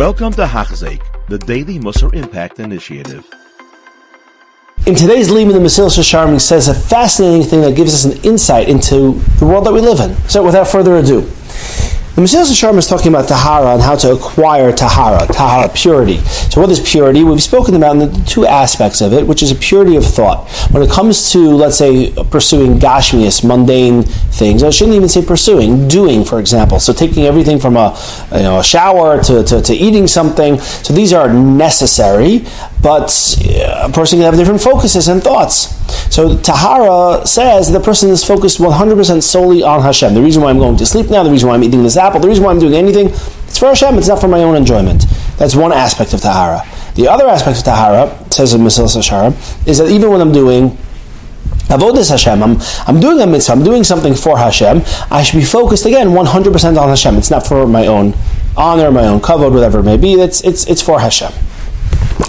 Welcome to Hachzeik, the Daily Musar Impact Initiative. In today's limud, the Mesilas Yesharim says a fascinating thing that gives us an insight into the world that we live in. So, without further ado, the Mesilas Yesharim is talking about tahara and how to acquire tahara, tahara purity. So, what is purity? We've spoken about the two aspects of it, which is a purity of thought. When it comes to, let's say, pursuing gashmias, mundane things, I shouldn't even say pursuing, doing, for example. So, taking everything from a, you know, a shower to, to, to eating something. So, these are necessary, but uh, a person can have different focuses and thoughts. So Tahara says the person is focused 100% solely on Hashem. The reason why I'm going to sleep now, the reason why I'm eating this apple, the reason why I'm doing anything, it's for Hashem, it's not for my own enjoyment. That's one aspect of Tahara. The other aspect of Tahara, says in Mesilas Yesharim, is that even when I'm doing Avodas Hashem, I'm, I'm doing a mitzvah, I'm doing something for Hashem, I should be focused again 100% on Hashem. It's not for my own honor, my own kavod, whatever it may be, it's, it's, it's for Hashem.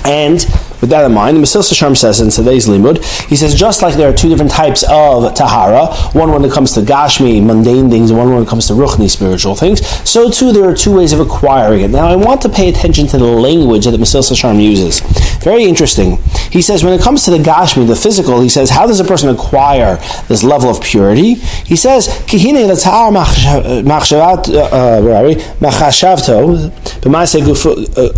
And with that in mind, the Mesilas Yesharim says in today's limud, he says just like there are two different types of tahara, one when it comes to gashmi, mundane things, and one when it comes to ruchni, spiritual things, so too there are two ways of acquiring it. Now I want to pay attention to the language that the Mesilas Yesharim uses. Very interesting. He says when it comes to the gashmi, the physical, he says how does a person acquire this level of purity? He says kihine machshavat uh, where are we b'maaseh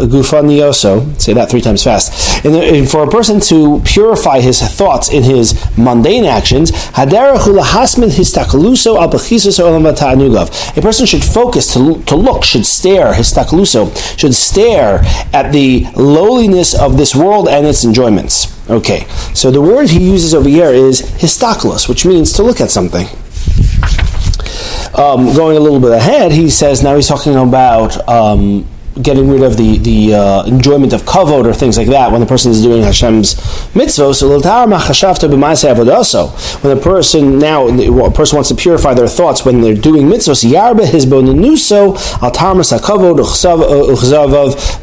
gufanioso. Say that three times fast. In and for a person to purify his thoughts in his mundane actions, a person should focus to, to look, should stare, histakaluso, should stare at the lowliness of this world and its enjoyments. Okay, so the word he uses over here is histakulus, which means to look at something. Um, going a little bit ahead, he says now he's talking about um, getting rid of the the uh, enjoyment of kavod or things like that when the person is doing Hashem's mitzvah. So when a person now a person wants to purify their thoughts when they're doing mitzvahs,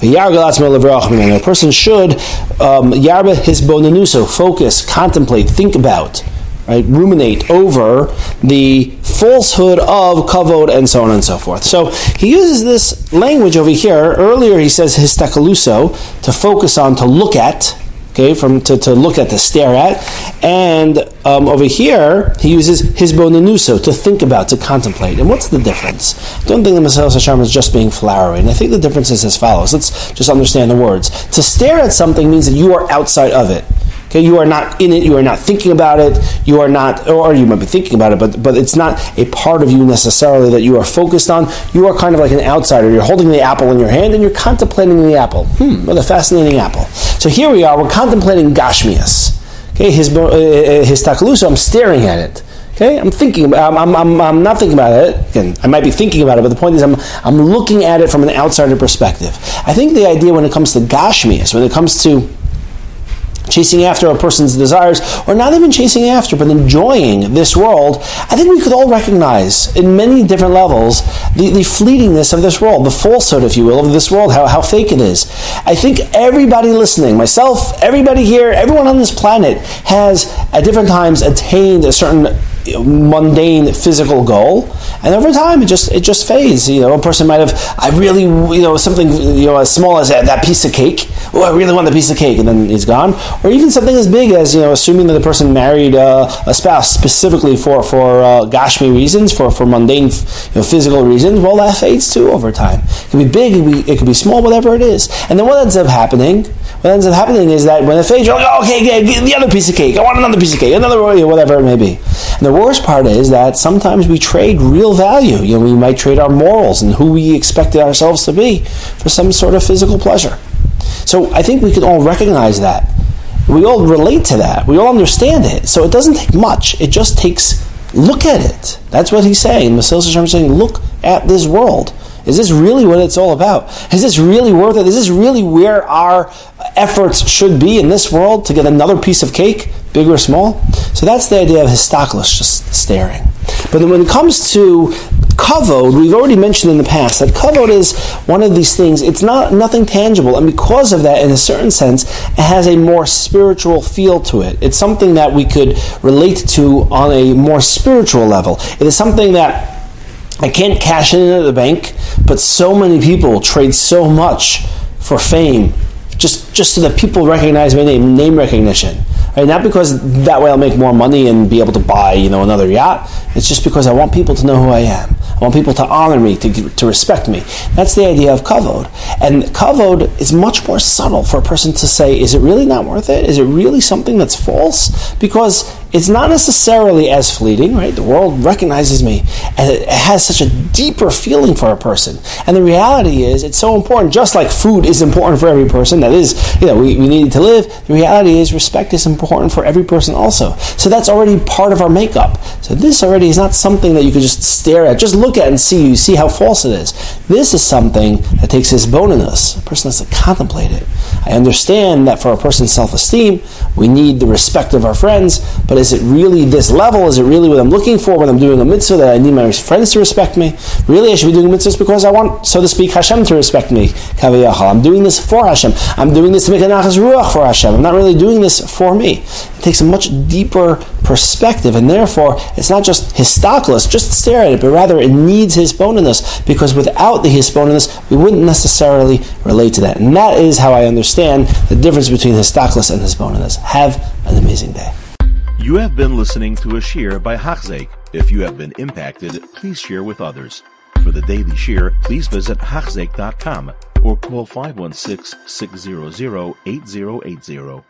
v'yargal A person should um, bonanuso focus, contemplate, think about right, ruminate over the falsehood of kavod and so on and so forth. So he uses this language over here. Earlier he says histakaluso to focus on, to look at, okay, from to, to look at, to stare at, and um, over here he uses hisbonanuso to think about, to contemplate. And what's the difference? I don't think the Mesilas Yesharim is just being flowery, and I think the difference is as follows. Let's just understand the words. To stare at something means that you are outside of it. Okay, you are not in it. You are not thinking about it. You are not, or you might be thinking about it, but but it's not a part of you necessarily that you are focused on. You are kind of like an outsider. You're holding the apple in your hand and you're contemplating the apple. Hmm, what a fascinating apple. So here we are. We're contemplating Gashmias. Okay, his uh, uh his takalusa. I'm staring at it. Okay, I'm thinking. I'm, I'm, I'm, I'm, not thinking about it. Again, I might be thinking about it, but the point is, I'm, I'm looking at it from an outsider perspective. I think the idea when it comes to Gashmias, when it comes to chasing after a person's desires, or not even chasing after, but enjoying this world, I think we could all recognize in many different levels the, the fleetingness of this world, the falsehood, if you will, of this world, how, how fake it is. I think everybody listening, myself, everybody here, everyone on this planet has at different times attained a certain mundane physical goal, and over time it just it just fades. You know, a person might have I really you know something you know as small as that, that piece of cake. Oh, I really want the piece of cake, and then it's gone. Or even something as big as you know, assuming that the person married uh, a spouse specifically for for uh, gashmi reasons, for for mundane you know, physical reasons. Well, that fades too over time. It can be big, it can be, it be small, whatever it is. And then what ends up happening? What ends up happening is that when it fades, you're like, oh, okay, yeah, the other piece of cake. I want another piece of cake, another whatever it may be. And the worst part is that sometimes we trade real value. You know, we might trade our morals and who we expected ourselves to be for some sort of physical pleasure. So I think we can all recognize that. We all relate to that. We all understand it. So it doesn't take much. It just takes look at it. That's what he's saying. Yesharim is saying, look at this world. Is this really what it's all about? Is this really worth it? Is this really where our efforts should be in this world to get another piece of cake, big or small? So that's the idea of histaklis, just staring. But when it comes to kavod, we've already mentioned in the past that kavod is one of these things. It's not nothing tangible, and because of that, in a certain sense, it has a more spiritual feel to it. It's something that we could relate to on a more spiritual level. It is something that I can't cash in at the bank, but so many people trade so much for fame, just just so that people recognize my name, name recognition. Right? Not because that way I'll make more money and be able to buy, you know, another yacht. It's just because I want people to know who I am. I want people to honor me, to, to respect me. That's the idea of kavod. And kavod is much more subtle for a person to say, is it really not worth it? Is it really something that's false? Because it's not necessarily as fleeting, right? The world recognizes me and it has such a deeper feeling for a person. And the reality is, it's so important, just like food is important for every person, that is, you know, we, we need to live. The reality is, respect is important for every person also. So that's already part of our makeup. So this already is not something that you can just stare at, just look at and see, you see how false it is. This is something that takes his us. A person has to contemplate it. I understand that for a person's self esteem, we need the respect of our friends, but is it really this level? Is it really what I'm looking for when I'm doing a mitzvah that I need my friends to respect me? Really, I should be doing mitzvahs because I want, so to speak, Hashem to respect me. I'm doing this for Hashem. I'm doing this to make a nachas ruach for Hashem. I'm not really doing this for me. It takes a much deeper perspective, and therefore, it's not just histoklus, just stare at it, but rather it needs hisbonenus, because without the hisbonenus, we wouldn't necessarily relate to that. And that is how I understand the difference between histoklus and hisbonenus. Have an amazing day. You have been listening to a shiur by Hachzeik. If you have been impacted, please share with others. For the daily shiur, please visit Hachzeik.com or call 516 600 8080.